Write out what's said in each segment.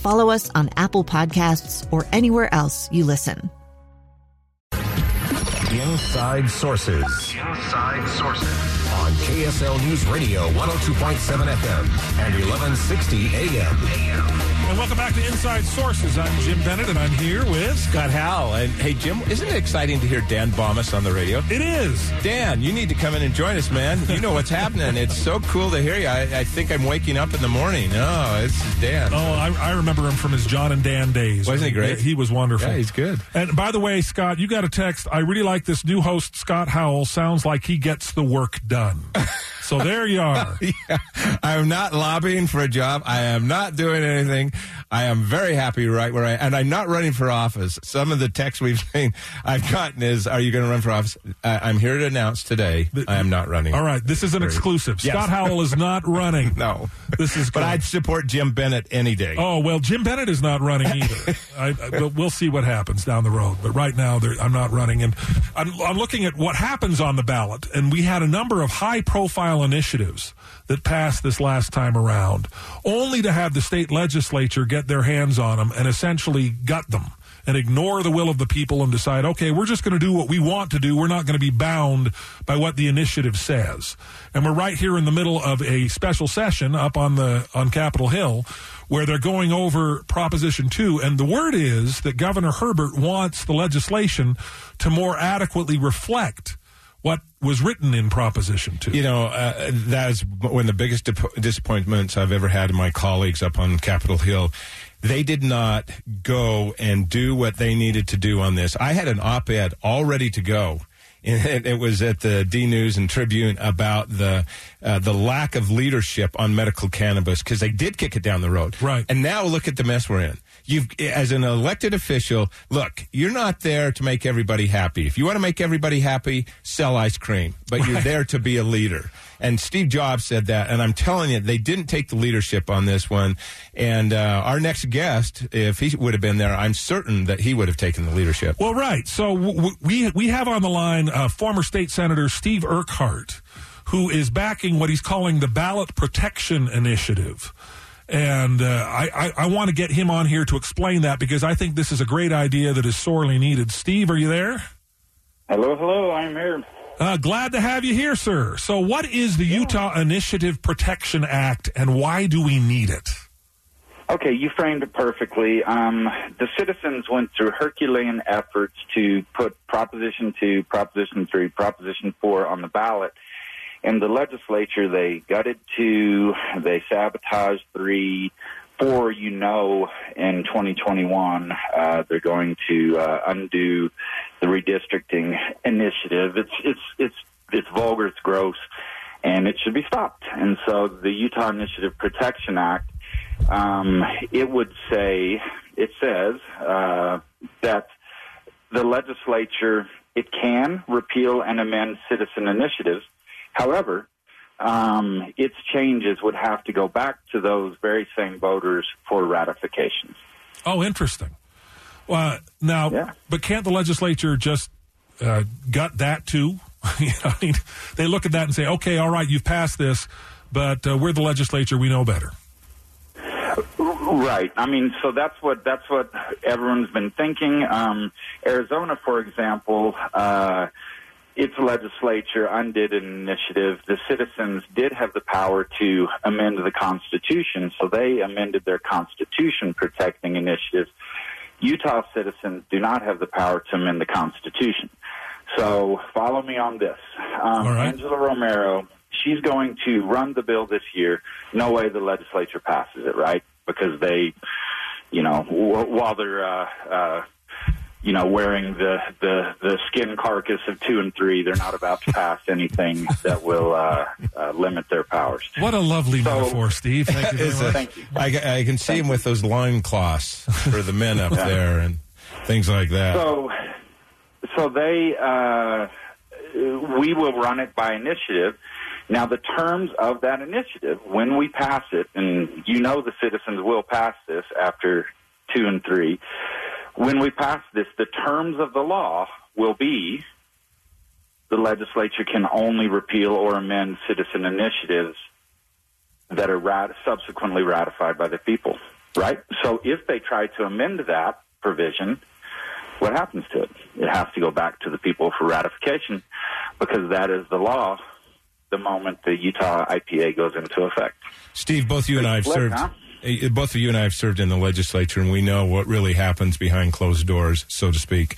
follow us on Apple Podcasts, or anywhere else you listen. Inside Sources. Inside Sources. On KSL News Radio 102.7 FM and 1160 AM. And welcome back to Inside Sources. I'm Jim Bennett, and I'm here with Scott Howell. And hey, Jim, isn't it exciting to hear Dan Bammes on the radio? It is. Dan, you need to come in and join us, man. You know what's happening. It's so cool to hear you. I, I, think I'm waking up in the morning. Oh, it's Dan. Oh, I, I, remember him from his John and Dan days. Wasn't he great? He, he was wonderful. Yeah, he's good. And by the way, Scott, you got a text. I really like this new host, Scott Howell. Sounds like he gets the work done. So there you are. yeah. I'm not lobbying for a job. I am not doing anything. I am very happy right where I am. and I'm not running for office. Some of the texts we've seen I've gotten is, "Are you going to run for office?" Uh, I'm here to announce today I am not running. All right, this is an exclusive. Yes. Scott Howell is not running. no, this is. Good. But I'd support Jim Bennett any day. Oh well, Jim Bennett is not running either. I, I, we'll see what happens down the road. But right now, I'm not running, and I'm, I'm looking at what happens on the ballot. And we had a number of high-profile initiatives that passed this last time around, only to have the state legislature get their hands on them and essentially gut them and ignore the will of the people and decide, okay, we're just going to do what we want to do. We're not going to be bound by what the initiative says. And we're right here in the middle of a special session up on the on Capitol Hill where they're going over Proposition 2 and the word is that Governor Herbert wants the legislation to more adequately reflect what was written in Proposition 2. You know, uh, that is one of the biggest disappointments I've ever had in my colleagues up on Capitol Hill. They did not go and do what they needed to do on this. I had an op ed all ready to go. And it was at the D News and Tribune about the uh, the lack of leadership on medical cannabis because they did kick it down the road. Right. And now look at the mess we're in you've as an elected official look you're not there to make everybody happy. If you want to make everybody happy sell ice cream. But you're there to be a leader. And steve jobs said that and i'm telling you they didn't take the leadership on this one. And uh, our next guest if he would have been there i'm certain that he would have taken the leadership. Well right. So w- we we have on the line uh, former state senator steve urquhart who is backing what he's calling the ballot protection initiative and uh, I, I, I want to get him on here to explain that because I think this is a great idea that is sorely needed. Steve, are you there? Hello, hello, I'm here. Uh, glad to have you here, sir. So, what is the yeah. Utah Initiative Protection Act and why do we need it? Okay, you framed it perfectly. Um, the citizens went through Herculean efforts to put Proposition 2, Proposition 3, Proposition 4 on the ballot in the legislature, they gutted two, they sabotaged three, four. You know, in 2021, uh, they're going to uh, undo the redistricting initiative. It's it's it's it's vulgar, it's gross, and it should be stopped. And so, the Utah Initiative Protection Act, um, it would say, it says uh, that the legislature it can repeal and amend citizen initiatives However, um, its changes would have to go back to those very same voters for ratification. Oh, interesting. Well, now, yeah. but can't the legislature just uh, gut that too? I mean, they look at that and say, "Okay, all right, you've passed this, but uh, we're the legislature; we know better." Right. I mean, so that's what that's what everyone's been thinking. Um, Arizona, for example. Uh, its legislature undid an initiative. The citizens did have the power to amend the Constitution, so they amended their Constitution protecting initiatives. Utah citizens do not have the power to amend the Constitution. So follow me on this. Um, right. Angela Romero, she's going to run the bill this year. No way the legislature passes it, right? Because they, you know, w- while they're, uh, uh, you know, wearing the, the, the skin carcass of two and three, they're not about to pass anything that will uh, uh, limit their powers. What a lovely So- metaphor, Steve. Thank you very much. Thank you. I, I can see him with those loincloths for the men up there and things like that. So, so they, uh, we will run it by initiative. Now, the terms of that initiative, when we pass it, and you know the citizens will pass this after two and three, when we pass this, the terms of the law will be the legislature can only repeal or amend citizen initiatives that are rat- subsequently ratified by the people, right? So if they try to amend that provision, what happens to it? It has to go back to the people for ratification because that is the law the moment the Utah IPA goes into effect. Steve, both you and I have served. huh? Eh, Both of you and I have served in the legislature, and we know what really happens behind closed doors, so to speak.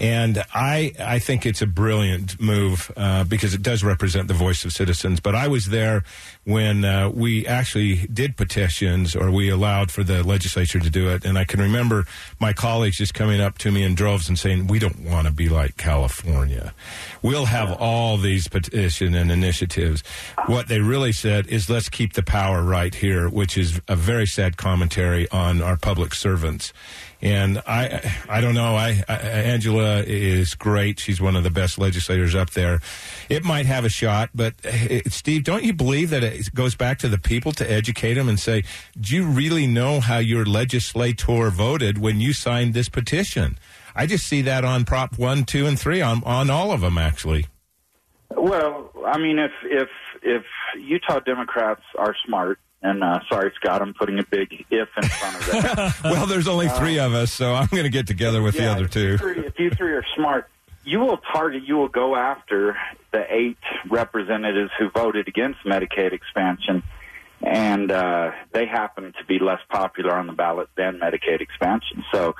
And I, I think it's a brilliant move uh, because it does represent the voice of citizens. But I was there when uh, we actually did petitions, or we allowed for the legislature to do it. And I can remember my colleagues just coming up to me in droves and saying, "We don't want to be like California. We'll have all these petition and initiatives." What they really said is, "Let's keep the power right here," which is a very sad commentary on our public servants. And I, I don't know. I, I Angela is great. She's one of the best legislators up there. It might have a shot, but eh, Steve, don't you believe that it goes back to the people to educate them and say, "Do you really know how your legislator voted when you signed this petition?" I just see that on Prop One, Two, and Three on on all of them actually. Well, I mean, if if if Utah Democrats are smart, and uh, sorry, Scott, I'm putting a big if in front of that. well, there's only three of us, so I'm going to get together with the other two. three- if you three are smart, you will target, you will go after the eight representatives who voted against Medicaid expansion, and uh, they happen to be less popular on the ballot than Medicaid expansion. So,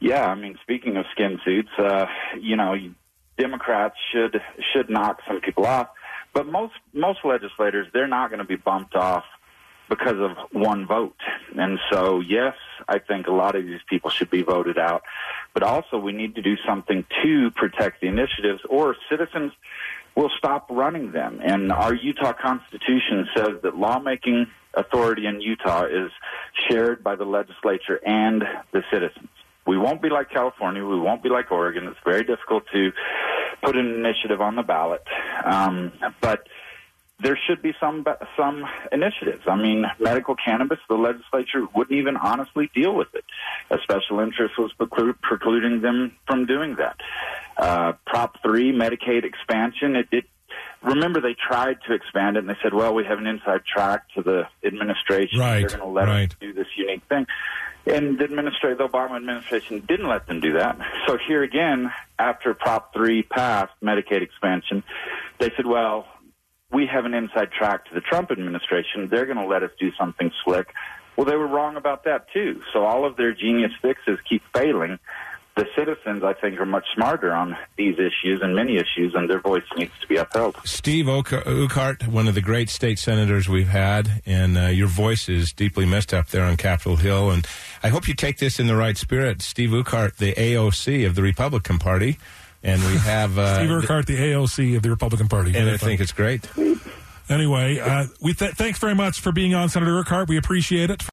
yeah, I mean, speaking of skin suits, uh, you know, Democrats should should knock some people off, but most most legislators they're not going to be bumped off because of one vote. And so, yes, I think a lot of these people should be voted out. But also, we need to do something to protect the initiatives, or citizens will stop running them. And our Utah Constitution says that lawmaking authority in Utah is shared by the legislature and the citizens. We won't be like California. We won't be like Oregon. It's very difficult to put an initiative on the ballot. Um, but there should be some some initiatives. I mean, medical cannabis, the legislature wouldn't even honestly deal with it. A special interest was preclu- precluding them from doing that. Uh, Prop three, Medicaid expansion. It, it remember they tried to expand it, and they said, "Well, we have an inside track to the administration. Right, They're going to let right. us do this unique thing." And the administration, the Obama administration didn't let them do that. So here again, after Prop 3 passed, Medicaid expansion, they said, well, we have an inside track to the Trump administration. They're going to let us do something slick. Well, they were wrong about that too. So all of their genius fixes keep failing. The citizens, I think, are much smarter on these issues and many issues, and their voice needs to be upheld. Steve Urquhart, one of the great state senators we've had, and uh, your voice is deeply missed up there on Capitol Hill. And I hope you take this in the right spirit. Steve Urquhart, the AOC of the Republican Party, and we have uh, Steve Urquhart, the AOC of the Republican Party. and I think it's great. Anyway, uh, we th- thanks very much for being on, Senator Urquhart. We appreciate it.